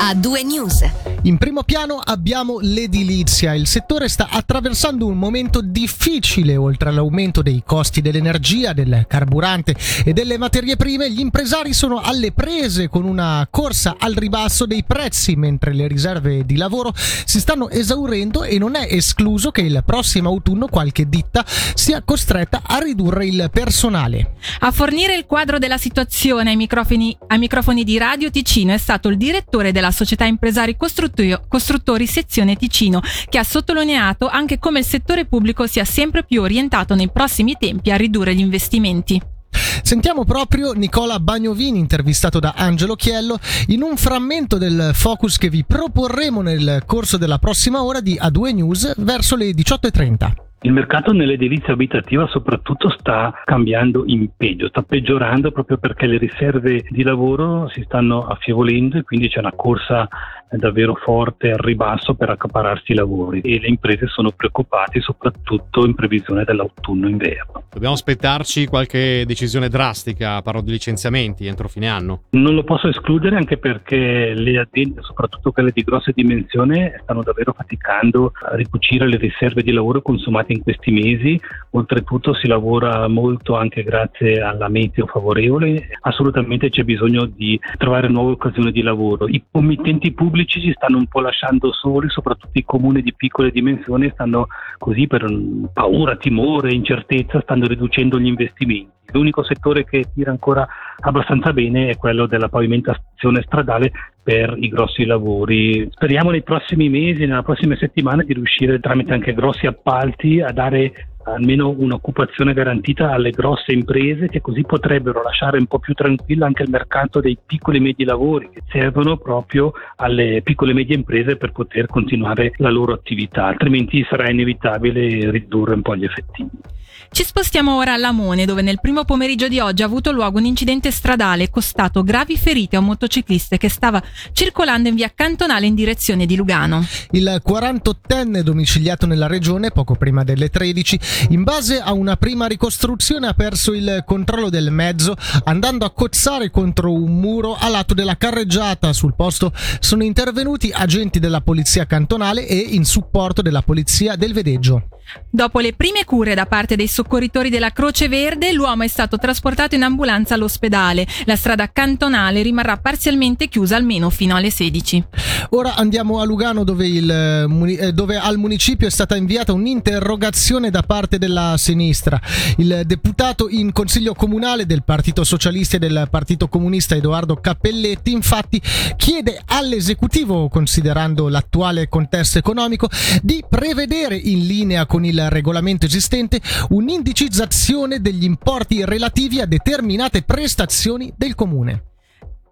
a due news. In primo piano abbiamo l'edilizia. Il settore sta attraversando un momento difficile, oltre all'aumento dei costi dell'energia, del carburante e delle materie prime. Gli impresari sono alle prese con una corsa al ribasso dei prezzi, mentre le riserve di lavoro si stanno esaurendo e non è escluso che il prossimo autunno qualche ditta sia costretta a ridurre il personale. A fornire il quadro della situazione ai microfoni, ai microfoni di Radio Ticino è stato il direttore della società impresari costruttori Costruttori Sezione Ticino, che ha sottolineato anche come il settore pubblico sia sempre più orientato nei prossimi tempi a ridurre gli investimenti. Sentiamo proprio Nicola Bagnovini intervistato da Angelo Chiello in un frammento del focus che vi proporremo nel corso della prossima ora di A2 News verso le 18.30. Il mercato nell'edilizia abitativa soprattutto sta cambiando in peggio, sta peggiorando proprio perché le riserve di lavoro si stanno affievolendo e quindi c'è una corsa davvero forte al ribasso per accapararsi i lavori e le imprese sono preoccupate soprattutto in previsione dell'autunno-inverno. Dobbiamo aspettarci qualche decisione drastica, parlo di licenziamenti entro fine anno? Non lo posso escludere anche perché le aziende, soprattutto quelle di grosse dimensioni, stanno davvero faticando a ricucire le riserve di lavoro consumate in questi mesi. Oltretutto si lavora molto anche grazie alla meteo favorevole. Assolutamente c'è bisogno di trovare nuove occasioni di lavoro. I committenti pubblici ci stanno un po' lasciando soli, soprattutto i comuni di piccole dimensioni stanno così per paura, timore, incertezza, stanno riducendo gli investimenti. L'unico settore che tira ancora abbastanza bene è quello della pavimentazione stradale per i grossi lavori. Speriamo nei prossimi mesi, nella prossima settimana di riuscire tramite anche grossi appalti a dare almeno un'occupazione garantita alle grosse imprese che così potrebbero lasciare un po' più tranquillo anche il mercato dei piccoli e medi lavori che servono proprio alle piccole e medie imprese per poter continuare la loro attività, altrimenti sarà inevitabile ridurre un po' gli effettivi. Ci spostiamo ora a Lamone, dove nel primo pomeriggio di oggi ha avuto luogo un incidente stradale costato gravi ferite a un motociclista che stava circolando in via Cantonale in direzione di Lugano. Il 48enne domiciliato nella regione poco prima delle 13, in base a una prima ricostruzione ha perso il controllo del mezzo andando a cozzare contro un muro a lato della carreggiata. Sul posto sono intervenuti agenti della polizia cantonale e in supporto della polizia del Vedeggio. Dopo le prime cure da parte dei soccorritori della Croce Verde, l'uomo è stato trasportato in ambulanza all'ospedale. La strada cantonale rimarrà parzialmente chiusa almeno fino alle 16. Ora andiamo a Lugano dove, il, eh, dove al municipio è stata inviata un'interrogazione da parte della sinistra. Il deputato in consiglio comunale del Partito Socialista e del Partito Comunista Edoardo Cappelletti infatti chiede all'esecutivo, considerando l'attuale contesto economico, di prevedere in linea con il regolamento esistente un'indicizzazione degli importi relativi a determinate prestazioni del comune.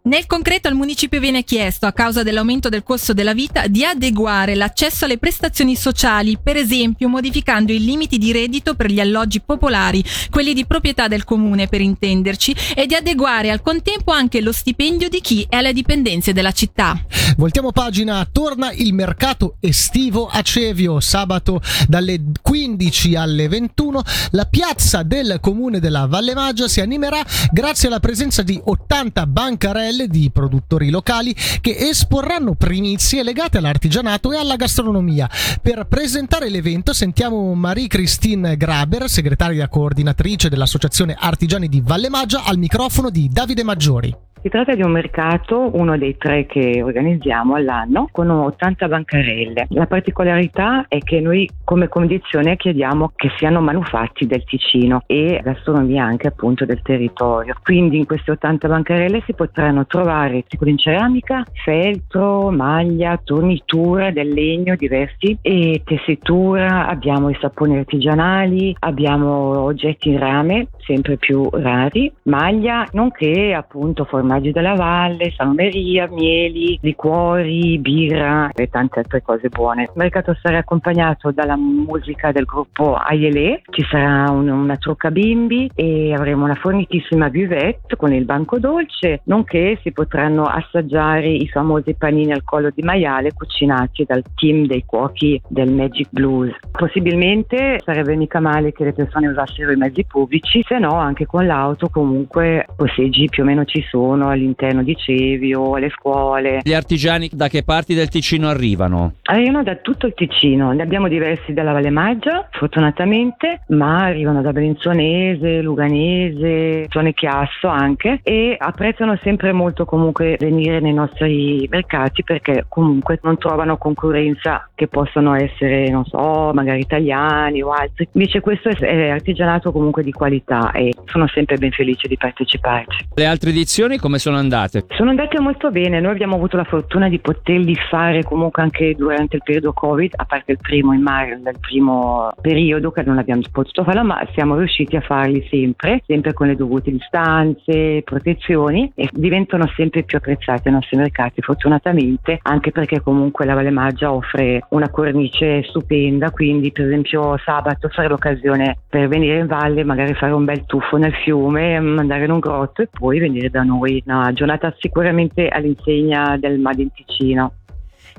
Nel concreto al municipio viene chiesto, a causa dell'aumento del costo della vita, di adeguare l'accesso alle prestazioni sociali, per esempio modificando i limiti di reddito per gli alloggi popolari, quelli di proprietà del comune per intenderci, e di adeguare al contempo anche lo stipendio di chi è alle dipendenze della città. Voltiamo pagina, torna il mercato estivo a Cevio, sabato dalle 15 alle 21. La piazza del comune della Valle Maggia si animerà grazie alla presenza di 80 bancarelle di produttori locali che esporranno primizie legate all'artigianato e alla gastronomia. Per presentare l'evento sentiamo Marie-Christine Graber, segretaria coordinatrice dell'Associazione Artigiani di Valle Maggia, al microfono di Davide Maggiori. Si tratta di un mercato, uno dei tre che organizziamo all'anno, con 80 bancarelle. La particolarità è che noi come condizione chiediamo che siano manufatti del Ticino e gastronomia anche appunto del territorio. Quindi in queste 80 bancarelle si potranno trovare tipo in ceramica, feltro, maglia, tornitura del legno diversi e tessitura, abbiamo i saponi artigianali, abbiamo oggetti in rame sempre più rari, maglia, nonché appunto formaggi della valle, salmeria, mieli, liquori, birra e tante altre cose buone. Il mercato sarà accompagnato dalla musica del gruppo Aiele, ci sarà un, una trucca bimbi e avremo una fornitissima buvette con il banco dolce, nonché si potranno assaggiare i famosi panini al collo di maiale cucinati dal team dei cuochi del Magic Blues. Possibilmente sarebbe mica male che le persone usassero i mezzi pubblici, se no anche con l'auto comunque posseggi più o meno ci sono sono all'interno di Cevio, le scuole. Gli artigiani da che parti del Ticino arrivano? Arrivano da tutto il Ticino, ne abbiamo diversi dalla Valle Maggia, fortunatamente, ma arrivano da Brenzonese, Luganese, zone Chiasso anche e apprezzano sempre molto comunque venire nei nostri mercati perché comunque non trovano concorrenza che possono essere, non so, magari italiani o altri. Invece questo è artigianato comunque di qualità e sono sempre ben felice di parteciparci. Le altre edizioni come sono andate? Sono andate molto bene, noi abbiamo avuto la fortuna di poterli fare comunque anche durante il periodo Covid, a parte il primo in marzo, del primo periodo che non abbiamo potuto farlo, ma siamo riusciti a farli sempre, sempre con le dovute distanze, protezioni e diventano sempre più apprezzati ai nostri mercati, fortunatamente, anche perché comunque la Valle Maggia offre una cornice stupenda, quindi per esempio sabato sarà l'occasione per venire in valle, magari fare un bel tuffo nel fiume, andare in un grotto e poi venire da noi. Una giornata sicuramente all'insegna del Made in Ticino.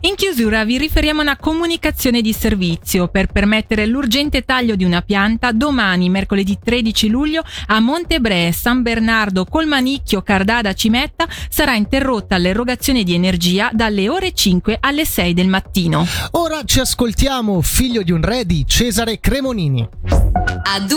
In chiusura vi riferiamo a una comunicazione di servizio per permettere l'urgente taglio di una pianta domani, mercoledì 13 luglio, a Montebre, San Bernardo, Colmanicchio, Cardada, Cimetta sarà interrotta l'erogazione di energia dalle ore 5 alle 6 del mattino. Ora ci ascoltiamo Figlio di un re di Cesare Cremonini. A due